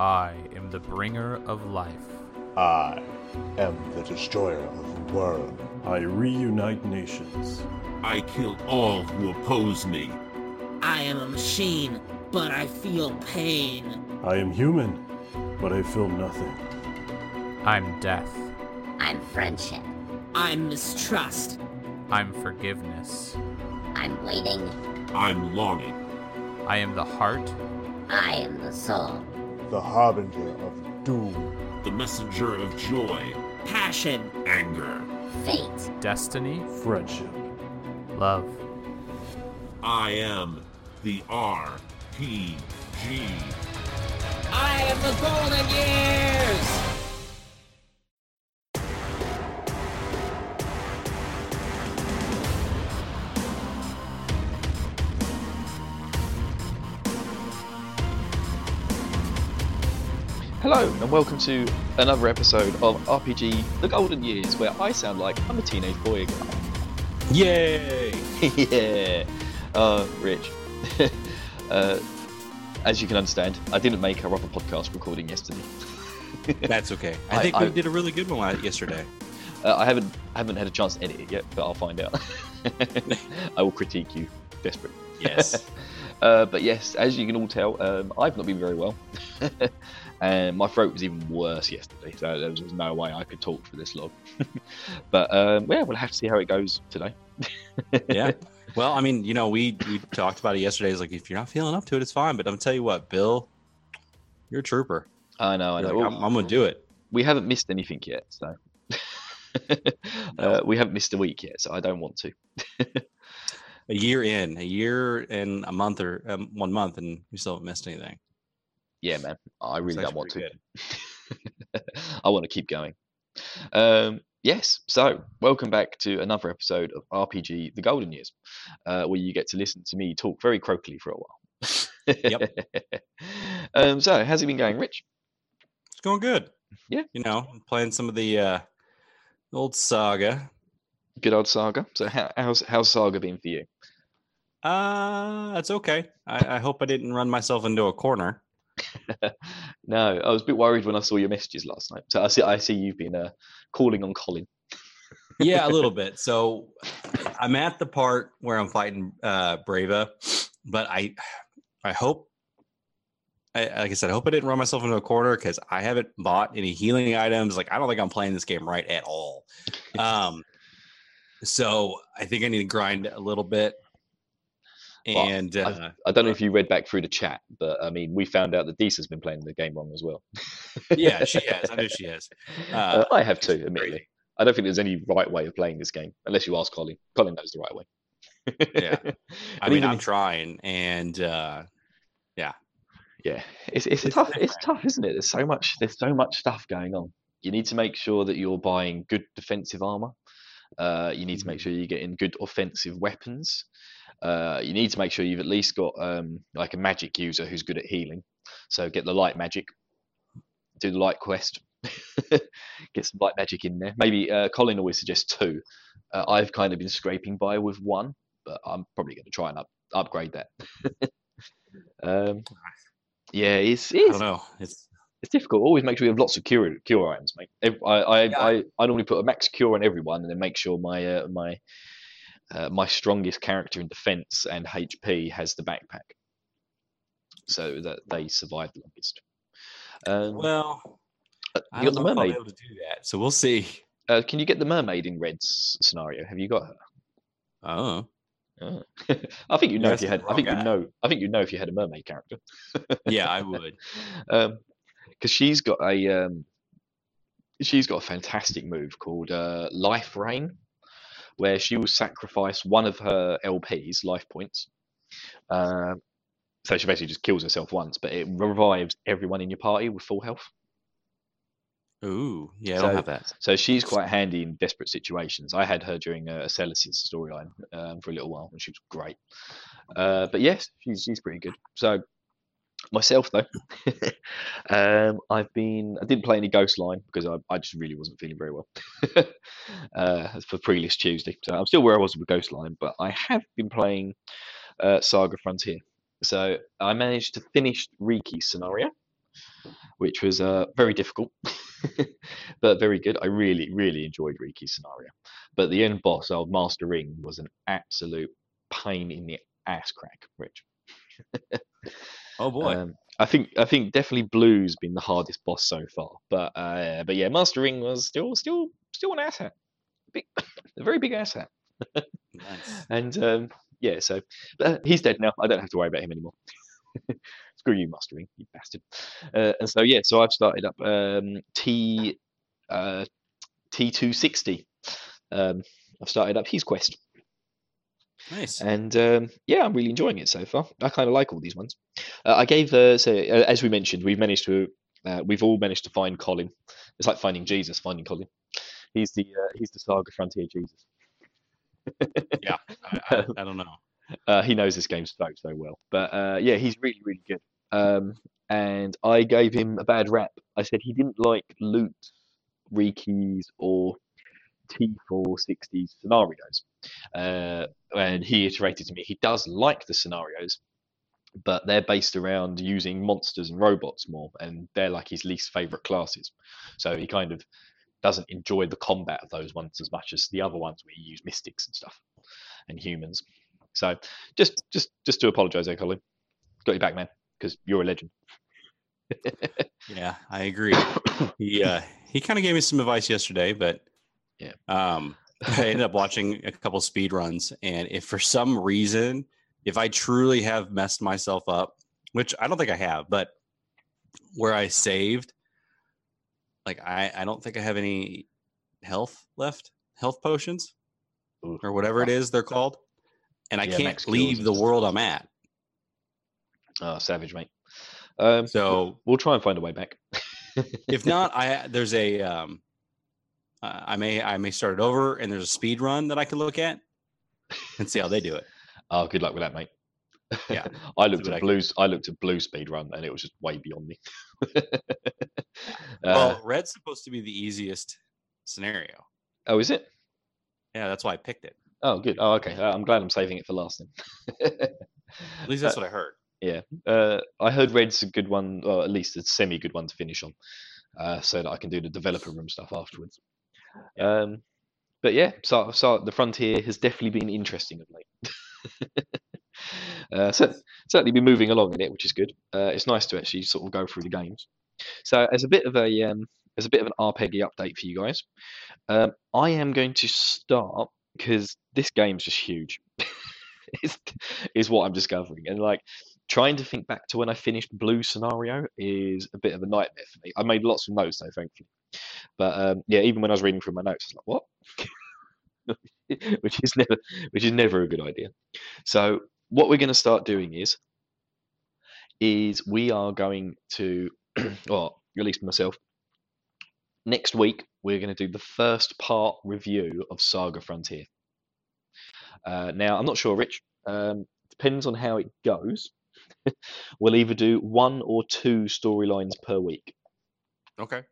I am the bringer of life. I am the destroyer of the world. I reunite nations. I kill all who oppose me. I am a machine, but I feel pain. I am human, but I feel nothing. I'm death. I'm friendship. I'm mistrust. I'm forgiveness. I'm waiting. I'm longing. I am the heart. I am the soul. The harbinger of doom. The messenger of joy. Passion. Anger. Fate. Destiny. Friendship. Love. I am the RPG. I am the golden years! Hello, and welcome to another episode of RPG The Golden Years, where I sound like I'm a teenage boy again. Yay! yeah. Uh, Rich. uh, as you can understand, I didn't make our other podcast recording yesterday. That's okay. I, I- think I- we did a really good one yesterday. Uh, I haven't haven't had a chance to edit it yet, but I'll find out. I will critique you, desperate. Yes. Uh, but yes, as you can all tell, um, I've not been very well, and my throat was even worse yesterday. So there was no way I could talk for this long. but um, yeah, we'll have to see how it goes today. yeah. Well, I mean, you know, we we talked about it yesterday. It's like if you're not feeling up to it, it's fine. But I'm gonna tell you what, Bill, you're a trooper. I know, I know. Like, I'm, I'm gonna do it. we haven't missed anything yet, so uh, we haven't missed a week yet, so I don't want to. A year in, a year and a month or um, one month, and we still haven't missed anything. Yeah, man, I really don't want to. I want to keep going. Um, yes, so welcome back to another episode of RPG The Golden Years, uh, where you get to listen to me talk very croakily for a while. Yep. um, so, how's it been going, Rich? It's going good. Yeah. You know, playing some of the uh, old saga. Good old Saga. So, how, how's how's Saga been for you? Uh, that's okay. I, I hope I didn't run myself into a corner. no, I was a bit worried when I saw your messages last night. So I see, I see you've been uh, calling on Colin. yeah, a little bit. So I'm at the part where I'm fighting uh Brava, but I I hope I, like I said, I hope I didn't run myself into a corner because I haven't bought any healing items. Like I don't think I'm playing this game right at all. Um so I think I need to grind a little bit. And uh, I don't know if you read back through the chat, but I mean, we found out that Deesa's been playing the game wrong as well. yeah, she has. I know she has. Uh, Uh, I have too, admittedly. I don't think there's any right way of playing this game, unless you ask Colin. Colin knows the right way. Yeah. I mean, even I'm trying, and uh, yeah, it's it's, It's tough. It's tough, isn't it? There's so much. There's so much stuff going on. You need to make sure that you're buying good defensive armor. Uh, you need to make Mhm. sure you're getting good offensive weapons. Uh, you need to make sure you've at least got um, like a magic user who's good at healing. So get the light magic. Do the light quest. get some light magic in there. Maybe uh, Colin always suggests two. Uh, I've kind of been scraping by with one, but I'm probably going to try and up, upgrade that. um, yeah, it's, I it's don't know. It's it's difficult. Always make sure you have lots of cure cure items, mate. I I, Yeah. I, I normally put a max cure on everyone, and then make sure my uh, my uh, my strongest character in defense and HP has the backpack, so that they survive the longest. Um, well. uh, you got the know if I'll be mermaid. able to do that. So we'll see. Uh, can you get the mermaid in Red's scenario? Have you got her? Oh, Oh. I think you know if you had. I think you know. I think you know if you had a mermaid character. yeah, I would. because she's got a um, she's got a fantastic move called uh, Life Rain, where she will sacrifice one of her LPs, life points. Um, so she basically just kills herself once, but it revives everyone in your party with full health. Ooh, yeah, I So- don't have that. So she's quite handy in desperate situations. I had her during uh, Celis's storyline um, for a little while, and she was great. Uh, but yes, she's she's pretty good. So myself though, um, I've been I didn't play any Ghost Line because I, I just really wasn't feeling very well uh, for pre-list Tuesday. So I'm still where I was with Ghost Line, but I have been playing uh, Saga Frontier. So I managed to finish Riki's scenario. which was uh, very difficult, but very good. I really, really enjoyed Riki's scenario. But the end boss, old Master Ring, was an absolute pain in the ass crack, Rich. Oh boy. Um, I think I think definitely Blue's been the hardest boss so far, but uh, but yeah, Master Ring was still still still an asset, big, a very big asset. nice. And um, yeah, so but uh, he's dead now. I don't have to worry about him anymore. Screw you, Master Ring, you bastard. Uh, and so yeah, so I've started up um, T uh, T two sixty. Um, I've started up his quest, Nice. and um, yeah, I'm really enjoying it so far. I kind of like all these ones. Uh, I gave uh, so uh, as we mentioned, we've managed to uh, we've all managed to find Colin. It's like finding Jesus, finding Colin. He's the uh, he's the Saga Frontier Jesus. Yeah. I, I, I don't know. Uh, he knows this game so so well. But uh, yeah, he's really really good. Um, and I gave him a bad rap. I said he didn't like Lute, Riki's, or T460 scenarios. Uh, and he iterated to me he does like the scenarios, but they're based around using monsters and robots more, and they're like his least favorite classes. So he kind of doesn't enjoy the combat of those ones as much as the other ones where you use mystics and stuff and humans. So just just just to apologise, there, Colin. Got you back, man, because you're a legend. Yeah, I agree. He uh, he kind of gave me some advice yesterday, but Yeah. um, I ended up watching a couple speed runs, and if for some reason, if I truly have messed myself up, which I don't think I have, but where I saved, like I I don't think I have any health left, health potions Ooh, or whatever it is they're called, and I Yeah, can't leave the world I'm at. Oh, savage, mate. Um, So we'll try and find a way back. if not, I there's a um, uh, I may I may start it over, and there's a speed run that I can look at and see how they do it. Oh, good luck with that, mate. Yeah, I looked what I at can. I looked at blue speed run, and it was just way beyond me. uh, well, red's supposed to be the easiest scenario. oh, is it? Yeah, that's why I picked it. Oh, good. Oh, okay. Uh, I'm glad I'm saving it for last then. At least that's what I heard. yeah. Uh, I heard red's a good one, or at least a semi good one to finish on, uh, so that I can do the developer room stuff afterwards. Um, but yeah, so, so the frontier has definitely been interesting of late. uh, so, certainly been moving along in it, which is good. Uh, it's nice to actually sort of go through the games. So, as a bit of a um, as a bit of an RPG update for you guys, um, I am going to start because this game's just huge. is is what I'm discovering, and like trying to think back to when I finished Blue Scenario is a bit of a nightmare for me. I made lots of notes though, thankfully. But um, yeah, even when I was reading through my notes, I was like, "What?" which is never, which is never a good idea. So what we're going to start doing is, is we are going to, or at least myself, next week we're going to do the first part review of Saga Frontier. Uh, now I'm not sure, Rich. Um, depends on how it goes. we'll either do one or two storylines per week. Okay.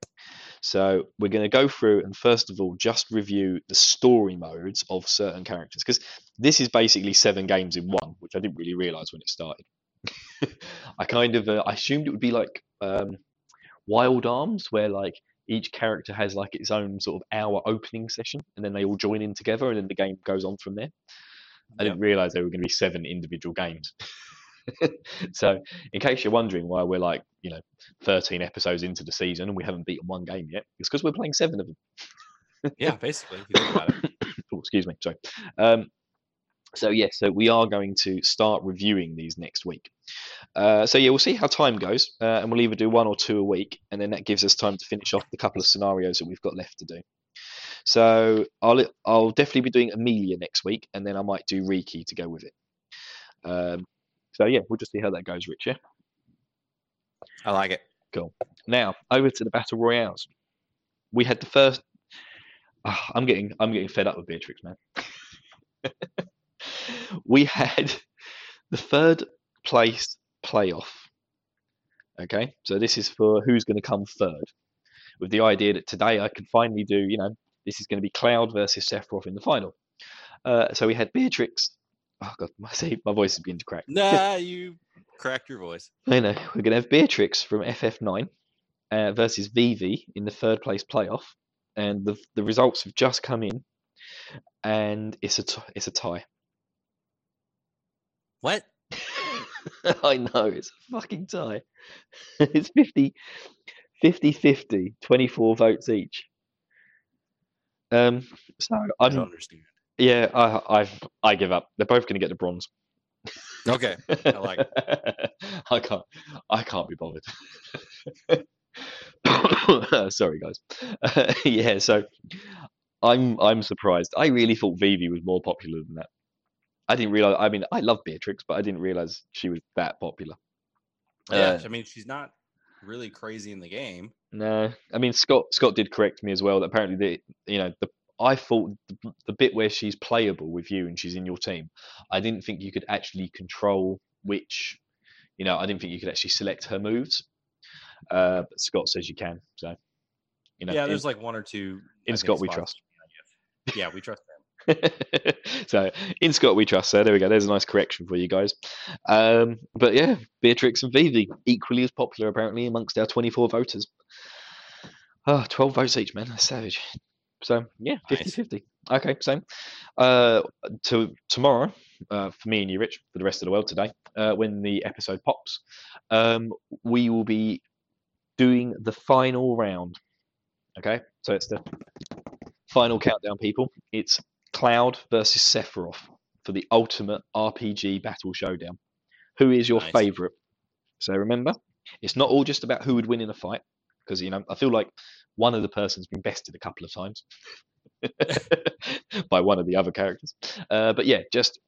So we're going to go through and first of all just review the story modes of certain characters because this is basically seven games in one, which I didn't really realize when it started. I kind of uh, I assumed it would be like um, Wild Arms, where like each character has like its own sort of hour opening session, and then they all join in together, and then the game goes on from there. I didn't realize there were going to be seven individual games. so, in case you're wondering why we're like, you know, 13 episodes into the season and we haven't beaten one game yet, it's because we're playing seven of them. Yeah, basically, if you think about it. oh, excuse me. Sorry. Um, so yes, so we are going to start reviewing these next week. Uh, so yeah, we'll see how time goes, uh, and we'll either do one or two a week, and then that gives us time to finish off the couple of scenarios that we've got left to do. So I'll I'll definitely be doing Emelia next week, and then I might do Riki to go with it. Um, so yeah, we'll just see how that goes, Rich. Yeah. I like it. Cool. Now over to the battle royales. We had the first. Ah, I'm getting I'm getting fed up with Beatrix, man. we had the third place playoff. Okay, so this is for who's going to come third, with the idea that today I can finally do. You know, this is going to be Cloud versus Sephiroth in the final. Uh, so we had Beatrix. Oh god, my see, my voice is beginning to crack. Nah, you cracked your voice. I know. We're going to have Beatrix from FF9 uh, versus Vivi in the third place playoff, and the the results have just come in, and it's a t- it's a tie. What? I know it's a fucking tie. it's 50, 50 50, 24 votes each. Um, so I don't I'm understand. Yeah, I I've I give up. They're both going to get the bronze. Okay. I like I can't. I can't be bothered. Sorry, guys. yeah, so I'm I'm surprised. I really thought Vivi was more popular than that. I didn't realize. I mean, I love Beatrix, but I didn't realize she was that popular. Yeah, Uh, I mean, she's not really crazy in the game. No, I mean Scott. Scott did correct me as well. That apparently the you know the I thought the, the bit where she's playable with you and she's in your team, I didn't think you could actually control which, you know, I didn't think you could actually select her moves. Uh, but Scott says you can. So, you know, yeah, in- there's like one or two. In think, Scott we trust. Yeah, we trust them. so in Scott we trust. So there we go. There's a nice correction for you guys. Um, but yeah, Beatrix and Vivi equally as popular apparently amongst our 24 voters. Ah, 12 votes each, man. That's savage. So yeah, 50 Nice. 50. Okay, same. Uh, to tomorrow, uh, for me and you, Rich, for the rest of the world today, uh, when the episode pops, um, we will be doing the final round. Okay, so it's the final countdown, people. It's Cloud versus Sephiroth for the ultimate RPG battle showdown. Who is your Nice. favorite? So remember, it's not all just about who would win in a fight, because you know I feel like one of the person's been bested a couple of times by one of the other characters. Uh, but yeah, just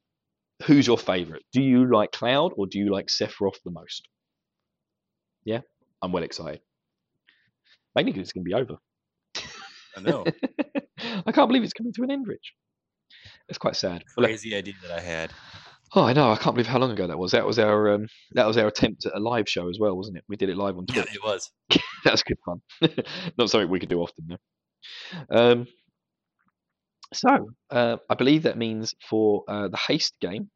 who's your favorite? Do you like Cloud or do you like Sephiroth the most? Yeah, I'm well excited. Mainly because it's going to be over. I know. I can't believe it's coming to an end, Rich. It's quite sad. Well, Crazy idea that I had. Oh, I know. I can't believe how long ago that was. That was our um, that was our attempt at a live show as well, wasn't it? We did it live on Twitter. Yeah, it was. that was good fun. Not something we could do often, though. Um, so uh, I believe that means for uh, the haste game,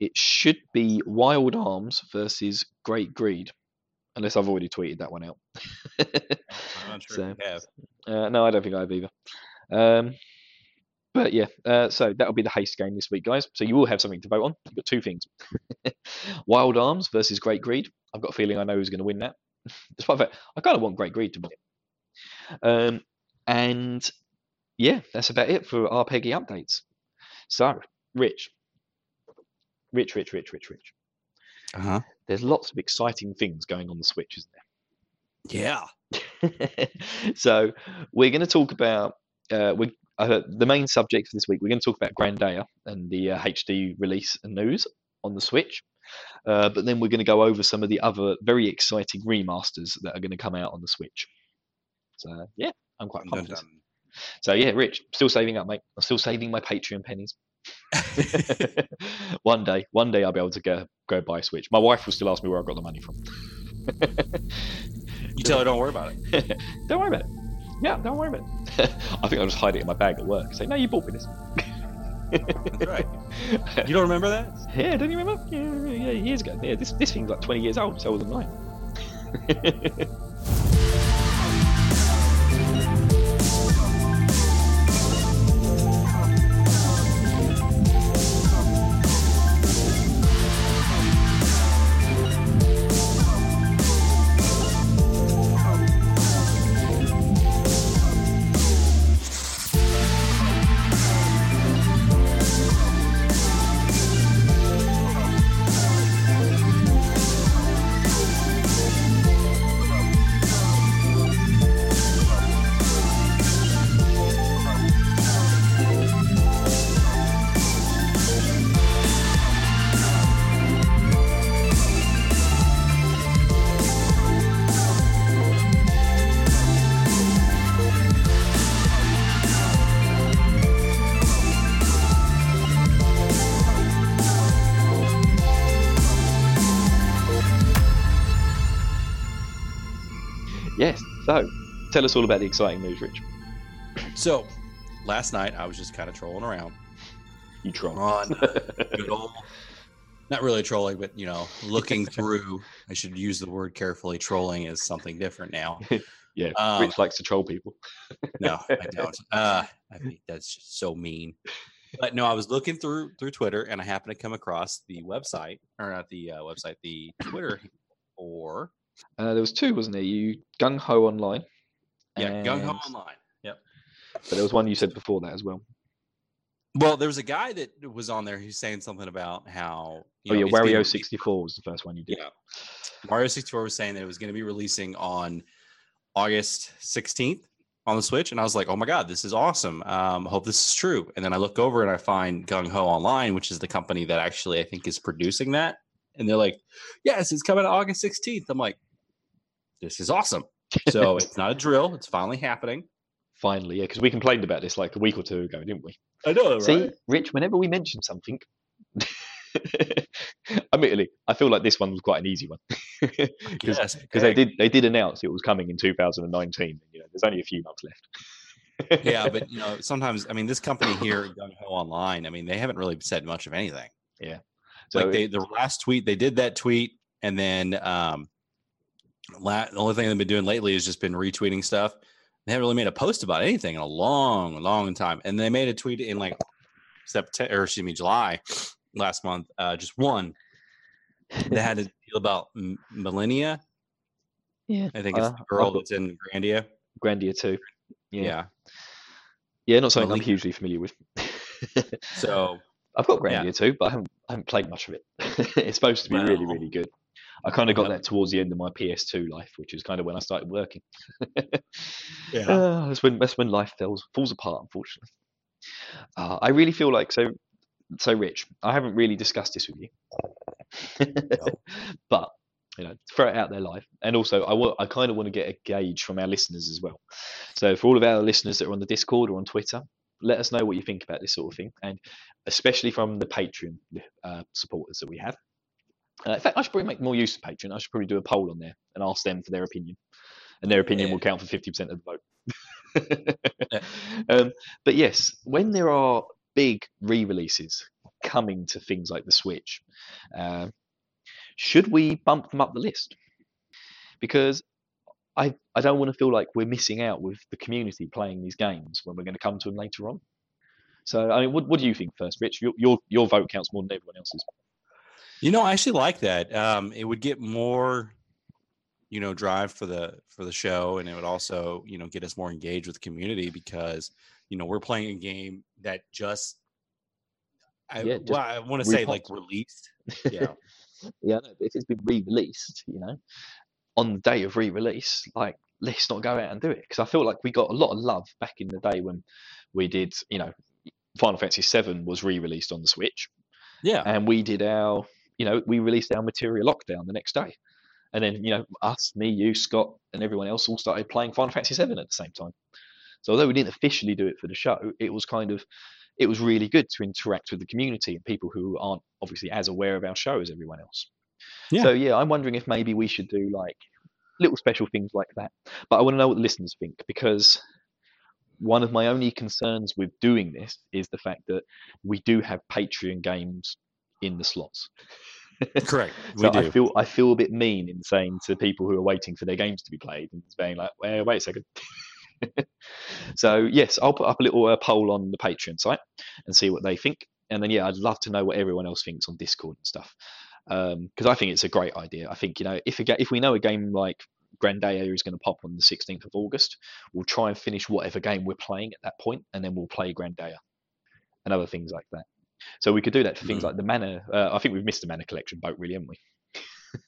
it should be Wild Arms versus Great Greed, unless I've already tweeted that one out. I'm not sure So- you have. Uh, no, I don't think I have either. Um, but yeah, uh, so that'll be the haste game this week, guys. So you will have something to vote on. You've got two things: Wild Arms versus Great Greed. I've got a feeling I know who's going to win that. Despite the fact I kind of want Great Greed to win it. Um, and yeah, that's about it for our Peggy updates. So, Rich, Rich, Rich, Rich, Rich, Rich. Uh huh. There's lots of exciting things going on the Switch, isn't there? Yeah. so we're going to talk about uh, we, uh, the main subject for this week. We're going to talk about Grandia and the uh, HD release and news on the Switch. Uh, but then we're going to go over some of the other very exciting remasters that are going to come out on the Switch. So yeah, I'm quite Dun, pumped. for dun. So yeah, Rich, still saving up, mate. I'm still saving my Patreon pennies. one day, one day I'll be able to go go buy a Switch. My wife will still ask me where I got the money from. You tell her don't worry about it. don't worry about it. Yeah, don't worry about it. I think I'll just hide it in my bag at work. Say, no, you bought me this. That's right. You don't remember that? Yeah, don't you remember? Yeah, yeah, yeah, years ago. Yeah, this this thing's like 20 years old. It's older than mine. yes. So, tell us all about the exciting news, Rich. So, last night I was just kind of trolling around You troll. on old not really trolling, but you know, looking through. I should use the word carefully. Trolling is something different now. Yeah, Um, Rich likes to troll people. No, I don't. Uh, I think that's just so mean. But no, I was looking through through Twitter, and I happened to come across the website, or not the uh, website, the Twitter or Uh, there was two, wasn't there? You GungHo Online. yeah, GungHo Online. Yep. But there was one you said before that as well. Well, there was a guy that was on there who's saying something about how you oh know, yeah, Wario sixty four was the first one you did. Yeah. Wario 64 was saying that it was going to be releasing on August 16th on the Switch. And I was like, oh my God, this is awesome. Um, hope this is true. And then I look over and I find GungHo Online, which is the company that actually I think is producing that. And they're like, yes, it's coming August 16th. I'm like, this is awesome. So it's not a drill, it's finally happening. Finally, yeah, because we complained about this like a week or two ago, didn't we? I know, See, Rich, whenever we mention something, admittedly, I feel like this one was quite an easy one because Yes, they did they did announce it was coming in 2019. You know, there's only a few months left. yeah, but you know, sometimes I mean, this company here, GungHo Online, I mean, they haven't really said much of anything. So like they the last tweet they did that tweet and then um la- the only thing they've been doing lately has just been retweeting stuff. They haven't really made a post about anything in a long long time and they made a tweet in like september or excuse me july last month uh just one that had to deal about M- Millenia. Yeah, i think it's Uh, the girl that's in grandia. Grandia too. Yeah. yeah, yeah, not something I'm hugely familiar with. so I've got Yeah. Too, but I haven't, I haven't played much of it. it's supposed to be really, really good. I kind of got yep. that towards the end of my PS2 life, which is kind of when I started working. yeah Uh, that's when that's when life falls falls apart, unfortunately. Uh, I really feel like so so Rich. I haven't really discussed this with you, but you know, throw it out there live. And also, I want I kind of want to get a gauge from our listeners as well. So for all of our listeners that are on the Discord or on Twitter, let us know what you think about this sort of thing, and especially from the Patreon uh, supporters that we have. Uh, in fact, I should probably make more use of Patreon. I should probably do a poll on there and ask them for their opinion, and their opinion Yeah. will count for fifty percent of the vote. um, but yes, when there are big re-releases coming to things like the Switch, uh, should we bump them up the list? Because I I don't want to feel like we're missing out with the community playing these games when we're going to come to them later on. So I mean, what, what do you think first, Rich? Your, your your vote counts more than everyone else's. You know, I actually like that. Um, it would get more, you know, drive for the for the show, and it would also, you know, get us more engaged with the community because, you know, we're playing a game that just, I, Yeah, just well, I want to say like released. Yeah, Yeah, but if it's been re-released, you know, on the day of re-release, like let's not go out and do it because I feel like we got a lot of love back in the day when we did, you know, Final Fantasy VII was re-released on the Switch, yeah, and we did our, you know, we released our Material Lockdown the next day, and then you know, us, me, you, Scott, and everyone else all started playing Final Fantasy VII at the same time. So although we didn't officially do it for the show, it was kind of, it was really good to interact with the community and people who aren't obviously as aware of our show as everyone else. Yeah. So yeah, I'm wondering if maybe we should do like little special things like that. But I want to know what the listeners think because one of my only concerns with doing this is the fact that we do have Patreon games in the slots. correct. We So do. I feel I feel a bit mean in saying to people who are waiting for their games to be played and being like, well, wait a second. so yes, I'll put up a little uh, poll on the Patreon site and see what they think. And then yeah, I'd love to know what everyone else thinks on Discord and stuff because I think it's a great idea. I think you know if a if we know a game like Grandia is going to pop on the 16th of August, we'll try and finish whatever game we're playing at that point, and then we'll play Grandia and other things like that. So we could do that for things Mhm. like the mana. Uh, I think we've missed the mana collection boat, really, haven't we?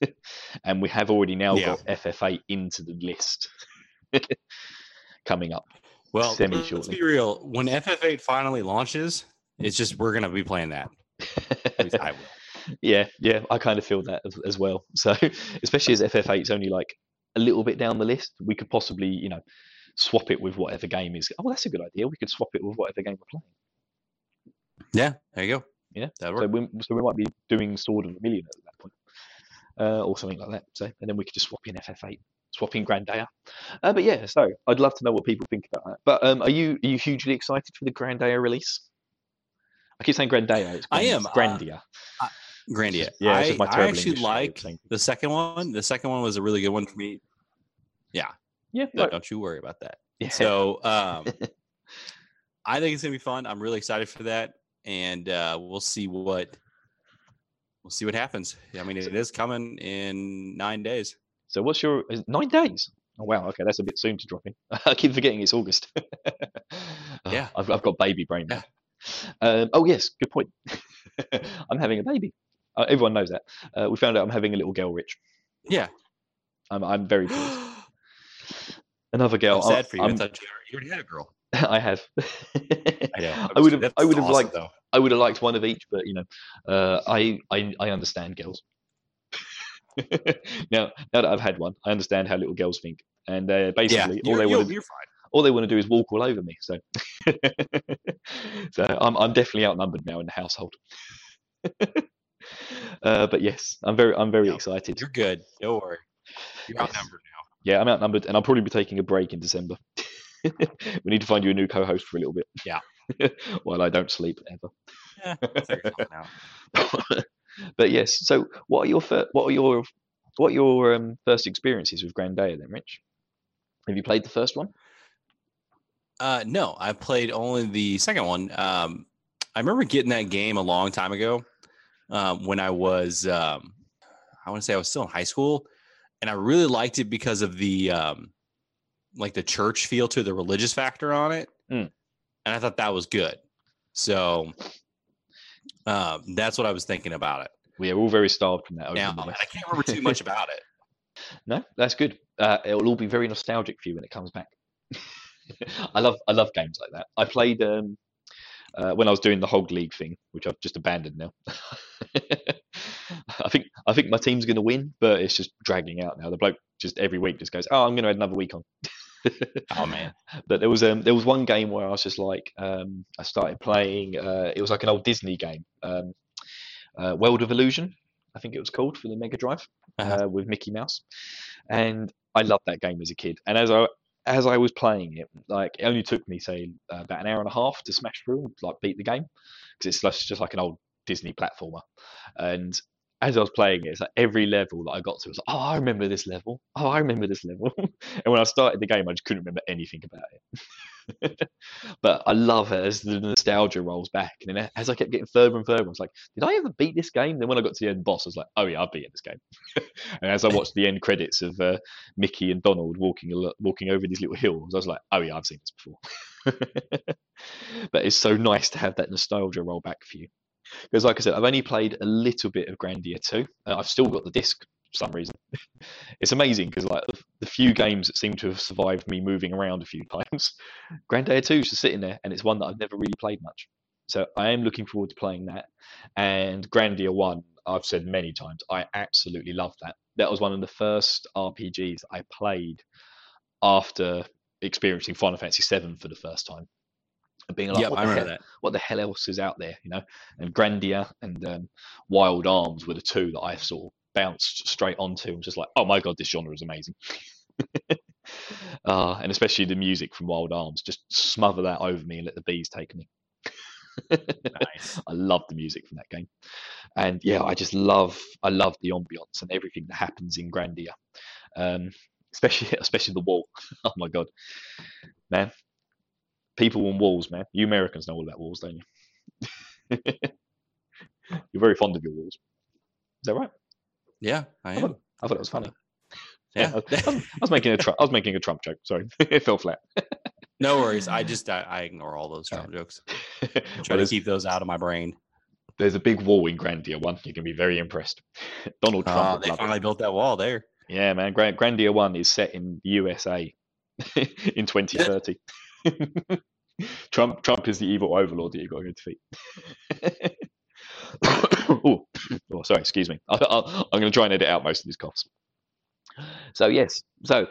and we have already now Yeah. got FF8 into the list coming up. well, semi let's be real. When FF8 finally launches, it's just we're gonna be playing that. At least I will. Yeah, yeah, I kind of feel that as, as well. So, especially as FF8 is only like a little bit down the list, we could possibly, you know, swap it with whatever game is. Oh, that's a good idea. We could swap it with whatever game we're playing. Yeah, there you go. Yeah, that So works. we, so we might be doing Sword of Vermilion at that point, uh, or something like that. So, and then we could just swap in FF8, swap in Grandia. Uh, but yeah, so I'd love to know what people think about that. But um, are you are you hugely excited for the Grandia release? I keep saying Grandia. It's I Grand- am, uh, Grandia. Grandia. Yeah, I, I actually like the second one. The second one was a really good one for me. Yeah, No, like- don't you worry about that. yeah. So um, I think it's gonna be fun. I'm really excited for that, and uh, we'll see what we'll see what happens. I mean, it is coming in nine days. So what's your is nine days? Oh wow, okay, that's a bit soon to drop in. I keep forgetting it's August. Oh, Yeah. I've, I've got baby brain. now. Um, oh yes, good point. I'm having a baby. Uh, everyone knows that. Uh, we found out I'm having a little girl, Rich. Yeah, I'm, I'm very pleased. Another girl. I- sad for you. I I'm- thought you already, had a girl. I have. I. I would have. I would have awesome, liked. though. I would have liked one of each, but you know, uh, I, I I understand girls. now, now that I've had one, I understand how little girls think, and uh, Yeah, basically all they want to all they want to do is walk all over me. So, so I'm I'm definitely outnumbered now in the household. uh, but yes, I'm very I'm very excited. You're good. Don't worry. You're Yes. outnumbered now. Yeah, I'm outnumbered, and I'll probably be taking a break in December. we need to find you a new co-host for a little bit. Yeah. While I don't sleep ever. I'll figure something out. but yes, so what are your fir- what are your what are your um, first experiences with Grandia then, Rich? Have you played the first one? Uh, no, I played only the second one. Um, I remember getting that game a long time ago um, when I was, um, I want to say I was still in high school, and I really liked it because of the um, like the church feel to the religious factor on it, Mm. and I thought that was good. So um, that's what I was thinking about it. We are all very starved from that. Now I can't remember too much about it. No, that's good. Uh, it'll all be very nostalgic for you when it comes back. I love I love games like that. I played um, uh, when I was doing the Hog League thing, which I've just abandoned now. I think I think my team's going to win, but it's just dragging out now. The bloke just every week just goes, "Oh, I'm going to add another week on." Oh man, but there was um there was one game where I was just like um I started playing uh it was like an old Disney game um uh, World of Illusion I think it was called for the Mega Drive Uh-huh. uh, with Mickey Mouse and I loved that game as a kid and as I as I was playing it like it only took me say about an hour and a half to smash through and like beat the game because it's just just like an old Disney platformer and as I was playing it, it's like every level that I got to was like, oh, I remember this level. Oh, I remember this level. and when I started the game, I just couldn't remember anything about it. but I love it as the nostalgia rolls back. And then as I kept getting further and further, I was like, did I ever beat this game? Then when I got to the end boss, I was like, oh yeah, I've beaten this game. and as I watched the end credits of uh, Mickey and Donald walking walking over these little hills, I was like, oh yeah, I've seen this before. but it's so nice to have that nostalgia roll back for you. Because, like I said, I've only played a little bit of Grandia 2. Uh, I've still got the disc some reason. it's amazing because, like, the, few games that seem to have survived me moving around a few times, Grandia 2 is just sitting there, and it's one that I've never really played much. So I am looking forward to playing that. And Grandia 1, I've said many times, I absolutely love that. That was one of the first RPGs I played after experiencing Final Fantasy 7 for the first time. And being like, yep, what I the hell- that. what the hell else is out there, you know? And Grandia and um, Wild Arms were the two that I of bounced straight onto and just like, oh my god, this genre is amazing. uh, and especially the music from Wild Arms, just smother that over me and let the bees take me. Nice. I love the music from that game, and yeah, I just love I love the ambience and everything that happens in Grandia, um, especially especially the wall. oh my god, man, people on walls, man. You Americans know all about walls, don't you? You're very fond of your walls. Is that right? Yeah, I I am. thought, I thought it was funny. Yeah. I, was, I was making a Trump. I was making a Trump joke. Sorry, it fell flat. no worries. I just I, I ignore all those Trump jokes. Well, Try to keep those out of my brain. there's a big wall in Grandia one. You can be very impressed. Donald Trump. Uh, they love it. finally built that wall there. Yeah, man. Grand- Grandia One is set in the USA in 2030. Trump Trump is the evil overlord that you've got to defeat. Oh, oh, sorry, excuse me. I, I'm going to try and edit out most of these coughs. So yes, so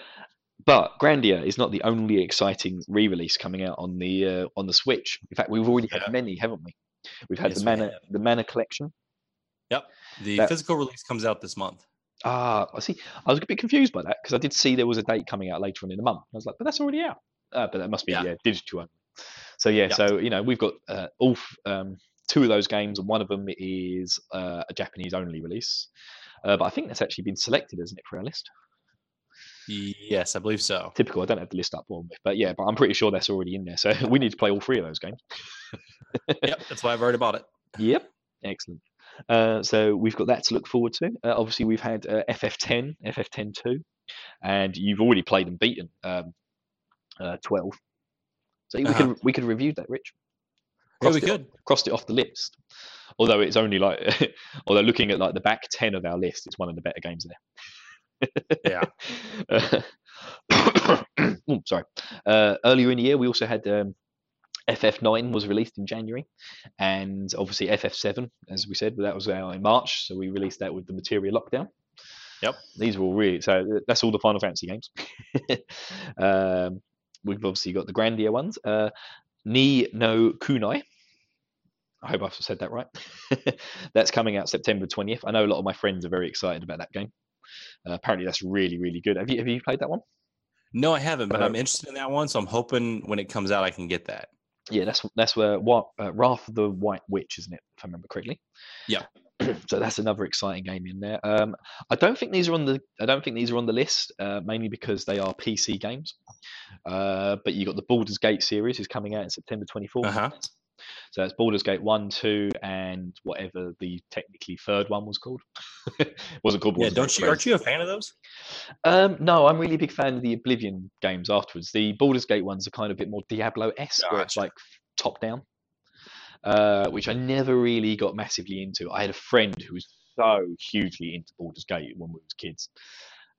but Grandia is not the only exciting re-release coming out on the uh, on the Switch. In fact, we've already Yeah. had many, haven't we? We've had Yes, the Mana the Mana collection. Yep. The That- physical release comes out this month. Ah, I see. I was a bit confused by that because I did see there was a date coming out later on in the month. I was like, but that's already out. Uh, but that must be Yeah. yeah. digital. So yeah, Yeah. so you know we've got uh, Ulf, um, two of those games, and one of them is uh, a Japanese only release. Uh, but I think that's actually been selected, isn't it, for our list? Yes, I believe so. Typical. I don't have the list up on me, but yeah, but I'm pretty sure that's already in there. So we need to play all three of those games. yep, that's why I've already bought it. Yep, excellent. Uh, so we've got that to look forward to. Uh, obviously, we've had uh, FF10, FF10 2, and you've already played and beaten um, uh, 12. So we Uh-huh. could we could review that, Rich. Yeah, we Crossed it off- could. crossed it off the list. Although it's only like, although looking at like the back ten of our list, it's one of the better games there. Yeah. Uh, oh, sorry. Uh, earlier in the year, we also had um, FF9 was released in January, and obviously FF7, as we said, that was out in March. So we released that with the material Lockdown. Yep. These were all really so. That's all the Final Fantasy games. um, we've obviously got the Grandia ones. Uh, Ni no Kunai. I hope I've said that right. that's coming out September 20th. I know a lot of my friends are very excited about that game. Uh, apparently, that's really, really good. Have you have you played that one? No, I haven't, but Uh, I'm interested in that one, so I'm hoping when it comes out, I can get that. Yeah, that's that's where what uh, Wrath of the White Witch, isn't it? If I remember correctly. Yeah. so that's another exciting game in there. Um, I don't think these are on the I don't think these are on the list, uh, mainly because they are PC games. Uh, but you got the Baldur's Gate series is coming out in September 24th. Uh-huh. So that's Baldur's Gate one, two, and whatever the technically third one was called. Wasn't called. Yeah, don't Gate you? Aren't you a fan of those? Um, no, I'm really a big fan of the Oblivion games afterwards. The Baldur's Gate ones are kind of a bit more Diablo esque, where it's Gotcha. like top down, uh, which I never really got massively into. I had a friend who was so hugely into Baldur's Gate when we was kids,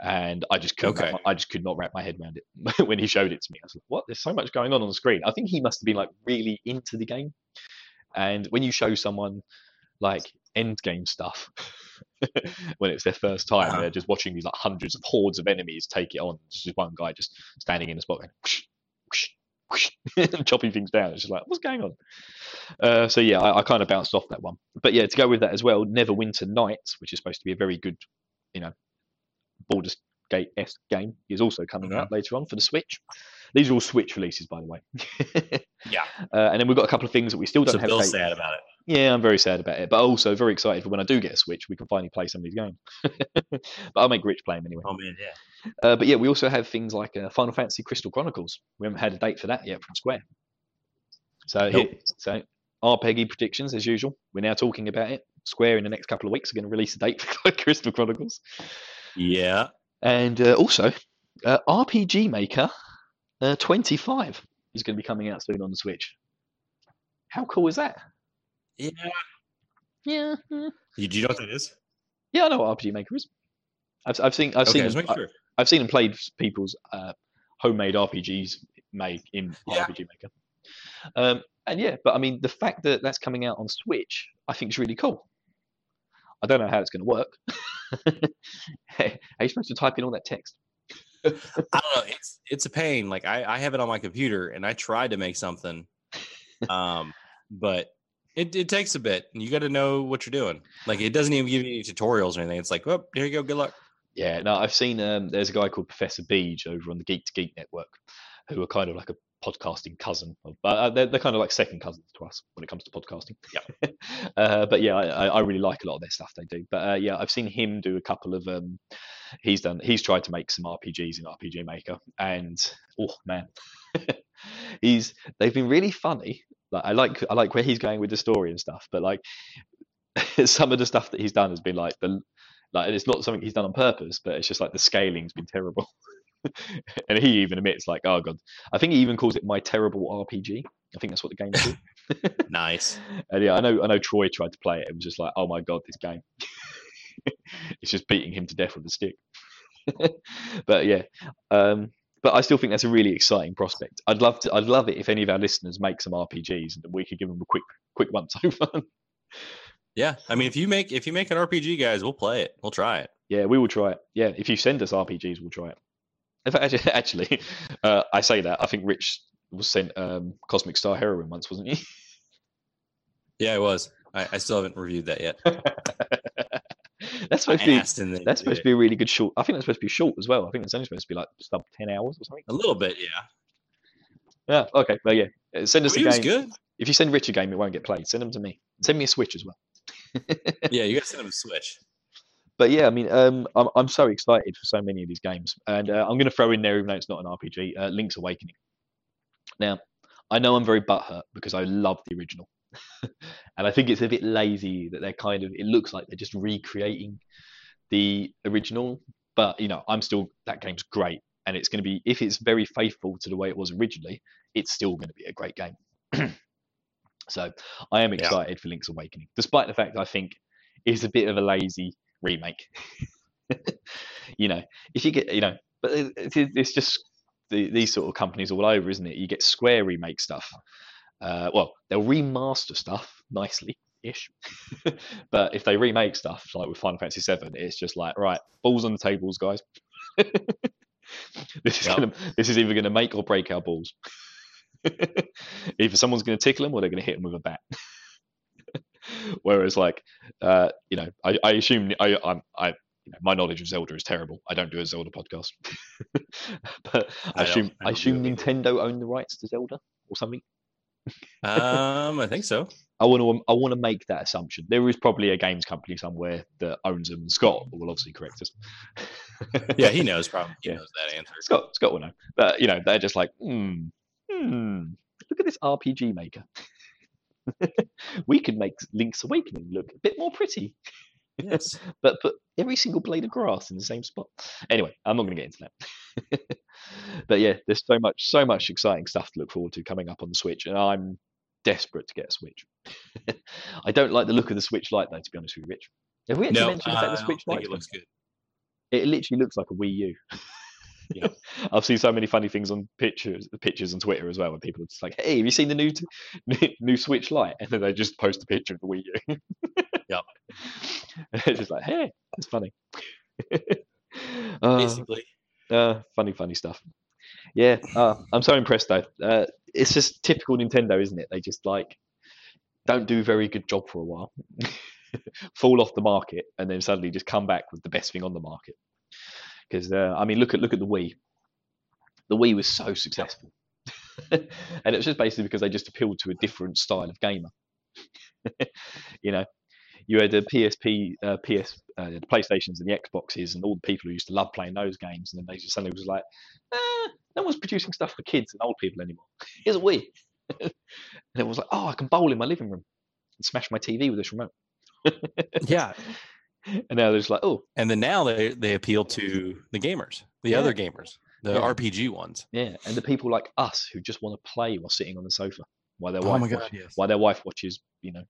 and I just couldn't. Okay. I just could not wrap my head around it when he showed it to me. I was like, "What? There's so much going on on the screen." I think he must have been like really into the game, and when you show someone like end game stuff when it's their first time Uh-huh. they're just watching these like hundreds of hordes of enemies take it on it's just one guy just standing in a spot going whoosh, whoosh, chopping things down it's just like what's going on uh, so yeah I, I kind of bounced off that one but yeah to go with that as well neverwinter nights which is supposed to be a very good you know Baldur's Gate S game is also coming Mhm. out later on for the Switch. These are all Switch releases, by the way. Yeah. Uh, and then we've got a couple of things that we still don't So have. Bill's date- sad about it. Yeah, I'm very sad about it, but also very excited for when I do get a Switch, we can finally play some of these games. but I'll make Rich play them anyway. Oh man, yeah. Uh, but yeah, we also have things like uh, Final Fantasy Crystal Chronicles. We haven't had a date for that yet from Square. So, Nope. here, so our Peggy predictions as usual. We're now talking about it. Square in the next couple of weeks are going to release a date for Crystal Chronicles, Yeah. and uh, also uh, RPG Maker uh, 25 is going to be coming out soon on the Switch. How cool is that? Yeah. Yeah. You, do you know what that is? yeah, I know what RPG Maker is. I've, I've seen I've okay, seen just them, make sure. I've seen them played people's uh, homemade RPGs made in Yeah. RPG Maker. Um, and yeah, but I mean, the fact that that's coming out on Switch, I think is really cool. I don't know how it's going to work. hey, Are you supposed to type in all that text? I don't know. It's it's a pain. Like I, I have it on my computer and I tried to make something. Um, but it, it takes a bit. and You got to know what you're doing. Like it doesn't even give you any tutorials or anything. It's like, well, here you go. Good luck. Yeah, no, I've seen. Um, there's a guy called Professor Beej over on the Geek to Geek network, who are kind of like a podcasting cousin, of, but uh, they're, they're kind of like second cousins to us when it comes to podcasting. Yeah. uh, but yeah, I, I I really like a lot of their stuff they do. But uh, yeah, I've seen him do a couple of. Um, he's done. He's tried to make some RPGs in RPG Maker, and oh man, he's they've been really funny. Like I like I like where he's going with the story and stuff, but like some of the stuff that he's done has been like the like it's not something he's done on purpose, but it's just like the scaling's been terrible. and he even admits like, oh god, I think he even calls it my terrible RPG. I think that's what the game's called. Nice. and yeah, I know I know Troy tried to play it. It was just like, oh my god, this game. it's just beating him to death with a stick. but yeah, um, but I still think that's a really exciting prospect. I'd love to. I'd love it if any of our listeners make some RPGs and that we could give them a quick quick once over. Yeah. I mean, if you make if you make an RPG, guys, we'll play it. We'll try it. Yeah, we will try it. Yeah, if you send us RPGs, we'll try it. In fact, actually, actually uh, I say that I think Rich was sent um, Cosmic Star Heroine once, wasn't he? Yeah, it was. I, I still haven't reviewed that yet. that's supposed to be that's supposed to be a really good short. I think that's supposed to be short as well. I think it's only supposed to be like sub ten hours or something. a little bit. Yeah. Yeah. Okay. Well, yeah. Uh, Send us a game. good. If you send Rich a game, it won't get played. Send them to me. Send me a Switch as well. Yeah, you gotta send him a Switch. But yeah, I mean, um, I'm I'm so excited for so many of these games, and uh, I'm going to throw in there, even though it's not an RPG, uh, Link's Awakening. Now, I know I'm very butthurt because I love the original, and I think it's a bit lazy that they're kind of. It looks like they're just recreating the original, but you know, I'm still that game's great, and it's going to be if it's very faithful to the way it was originally, it's still going to be a great game. so, I am Yeah. excited for Link's Awakening, despite the fact I think it's a bit of a lazy remake. you know, if you get, you know, but it, it- it's just the, these sort of companies all over, isn't it? You get Square remake stuff. Uh, well, they'll remaster stuff nicely ish, but if they remake stuff like with Final Fantasy VII, it's just like right, balls on the tables, guys. this is Yep. gonna, this is either going to make or break our balls. either someone's going to tickle them or they're going to hit them with a bat. Whereas, like, uh, you know, I, I assume I, I'm, I, you know, my knowledge of Zelda is terrible. I don't do a Zelda podcast, but I, I assume I I, assume. Nintendo own the rights to Zelda or something. Um, I think so. I want to I want to make that assumption. There is probably a games company somewhere that owns them. Scott will obviously correct us. Yeah, he knows probably. He Yeah. knows that answer. Scott Scott will know. But you know, they're just like, hmm, hmm. Look at this RPG maker. we could make Link's Awakening look a bit more pretty. Yes. but put every single blade of grass in the same spot. Anyway, I'm not going to get into that. but yeah, there's so much, so much exciting stuff to look forward to coming up on the Switch, and I'm desperate to get a Switch. I don't like the look of the Switch Lite, though. To be honest with you, Rich, have we actually No, mentioned the fact the Switch don't Lite? it looks good. It literally looks like a Wii U. Yeah. I've seen so many funny things on pictures, pictures on Twitter as well, where people are just like, "Hey, have you seen the new, t- new Switch Lite?" And then they just post a picture of the Wii U. Yep. And it's just like, "Hey, it's funny." Uh, Basically. uh, funny, funny stuff. Yeah, uh, I'm so impressed though. Uh, it's just typical Nintendo, isn't it? They just like don't do a very good job for a while, fall off the market, and then suddenly just come back with the best thing on the market. Because uh, I mean, look at look at the Wii. The Wii was so successful, and it was just basically because they just appealed to a different style of gamer. you know, you had the PSP, uh, PS, uh, the PlayStations, and the Xboxes, and all the people who used to love playing those games, and then they just suddenly was like, eh, no one's producing stuff for kids and old people anymore. Here's a Wii, and it was like, oh, I can bowl in my living room and smash my TV with this remote. Yeah. And now they're just like, oh, And then now they they appeal to the gamers, the Yeah. other gamers, the Yeah. RPG ones. yeah, and the people like us who just want to play while sitting on the sofa while their Oh wife my God, watch- yes. while their wife watches, you know,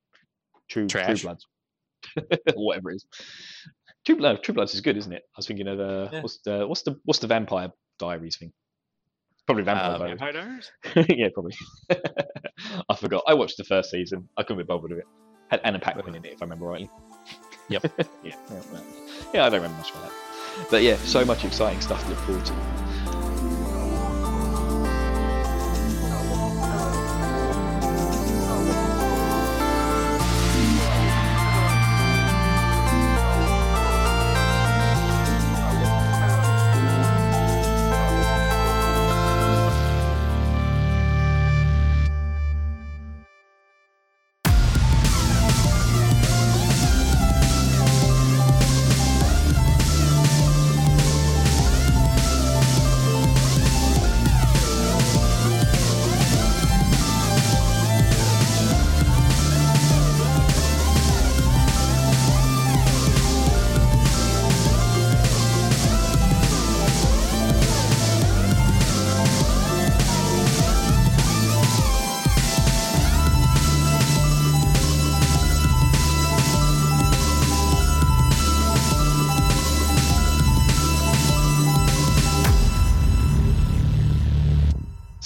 True True Trash. Bloods, whatever it is. True Blood, True Bloods is good, isn't it? I was thinking of uh, Yeah. what's the what's the what's the Vampire Diaries thing? Probably Vampire Uh, Diaries. Vampire Diaries? yeah, probably. I forgot. I watched the first season. I couldn't be bothered with it. Had Anna Paquin in it, if I remember rightly. Yep. yeah, yeah, I don't remember much about that. But yeah, so much exciting stuff to look forward to.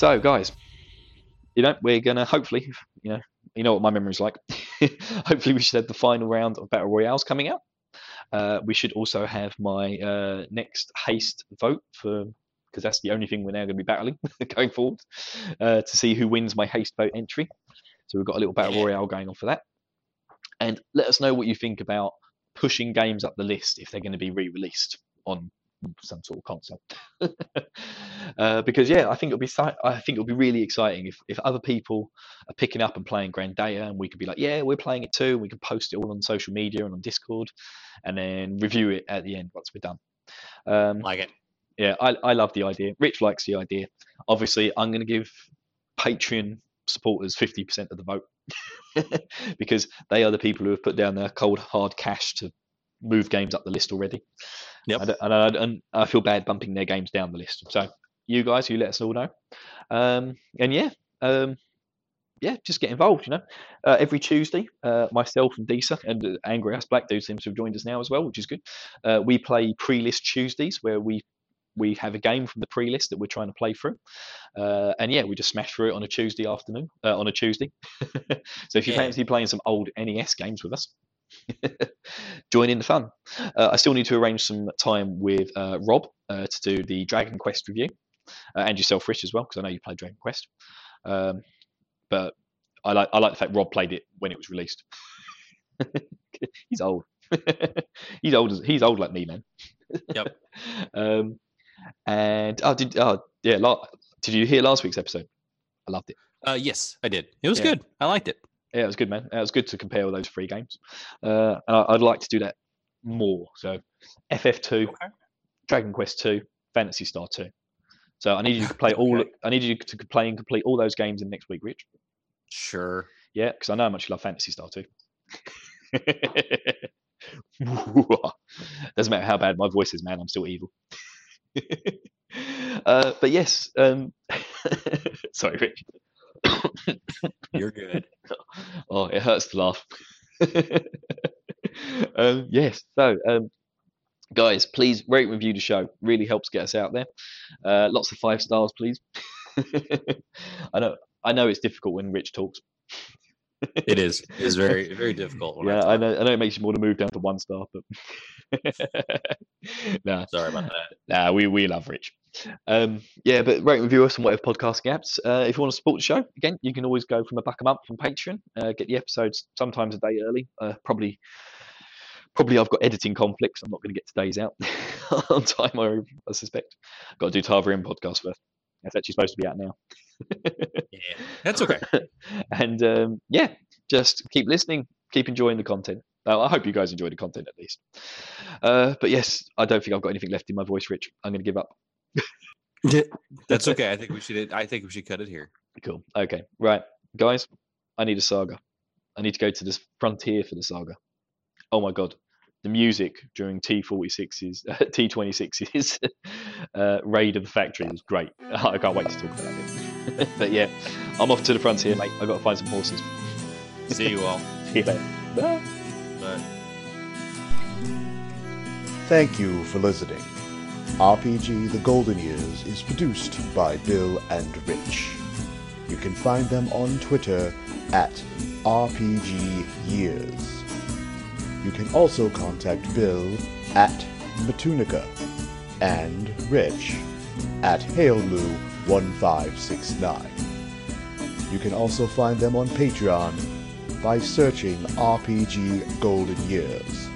So, guys, you know, we're gonna hopefully, you know, you know what my memory's like. hopefully, we should have the final round of battle royales coming out. Uh, we should also have my uh, next haste vote for because that's the only thing we're now going to be battling going forward uh, to see who wins my haste vote entry. So we've got a little battle royale going on for that. And let us know what you think about pushing games up the list if they're going to be re-released on some sort of concept. uh, because yeah, I think it'll be I think it'll be really exciting if if other people are picking up and playing Grandia, and we could be like, yeah, we're playing it too. And we can post it all on social media and on Discord, and then review it at the end once we're done. Um, Like it. yeah, I, I love the idea. Rich likes the idea. Obviously, I'm going to give Patreon supporters 50% of the vote because they are the people who have put down their cold, hard cash to move games up the list already. Yep. And, and, I, and I feel bad bumping their games down the list. So, you guys, you let us all know. Um, and yeah, um, yeah, just get involved. You know, uh, every Tuesday, uh, myself and Disa and uh, Angry Ass Black Dude seems to have joined us now as well, which is good. Uh, we play pre-list Tuesdays where we we have a game from the pre-list that we're trying to play through, uh, and yeah, we just smash through it on a Tuesday afternoon, uh, on a Tuesday. so if you Yeah. fancy playing some old NES games with us, join in the fun. Uh, I still need to arrange some time with uh, Rob uh, to do the Dragon Quest review, uh, and yourself, Rich, as well, because I know you play Dragon Quest. Um, but I like I like the fact Rob played it when it was released. he's old. he's old. as- He's old like me, man. Yep. um, and oh, did oh yeah, la- did you hear last week's episode? I loved it. Uh, yes, I did. It was Yeah. good. I liked it. Yeah, it was good, man. It was good to compare all those three games. Uh, and I, I'd like to do that more. So, FF2, Okay. Dragon Quest 2, Phantasy Star 2. So I need you to play all. Okay. I need you to play and complete all those games in next week, Rich. Sure. Yeah, because I know how much you love Phantasy Star 2. Doesn't matter how bad my voice is, man. I'm still evil. uh, but yes, um, sorry, Rich. You're good. oh, it hurts to laugh. um, yes, so um, guys, please rate and review the show. Really helps get us out there. Uh, lots of five stars, please. I know, I know it's difficult when Rich talks. It is. It is very, very difficult. I Yeah, talk. I know. I know it makes you want to move down to one star, but nah, Sorry about that. nah, we we love Rich. Um, yeah, but rate and review us on whatever podcasting apps. Uh, if you want to support the show, again, you can always go from a buck a month from Patreon. Uh, get the episodes sometimes a day early. Uh, probably, probably I've got editing conflicts. I'm not going to get today's out on time. I, I suspect. Got to do Tarvarin podcast first. It's actually supposed to be out now. Yeah, that's okay. and um, yeah, just keep listening, keep enjoying the content. I hope you guys enjoy the content at least. Uh, but yes, I don't think I've got anything left in my voice, Rich. I'm going to give up. That's okay. I think we should. I think we should cut it here. Cool. Okay. Right, guys. I need a saga. I need to go to this frontier for the saga. Oh my god, the music during T46's T26's uh, raid of the factory was great. I can't wait to talk about it. but yeah, I'm off to the frontier, mate. I've got to find some horses. See you all. See you later. Bye. Bye. Thank you for listening. RPG The Golden Years is produced by Bill and Rich. You can find them on Twitter at RPG Years. You can also contact Bill at Metunnica and Rich at HailBlue1569. You can also find them on Patreon by searching RPG Golden Years.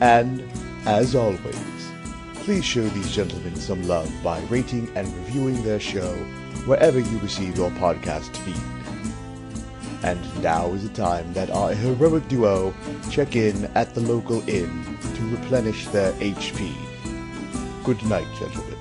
And, as always, please show these gentlemen some love by rating and reviewing their show wherever you receive your podcast feed. And now is the time that our heroic duo check in at the local inn to replenish their HP. Good night, gentlemen.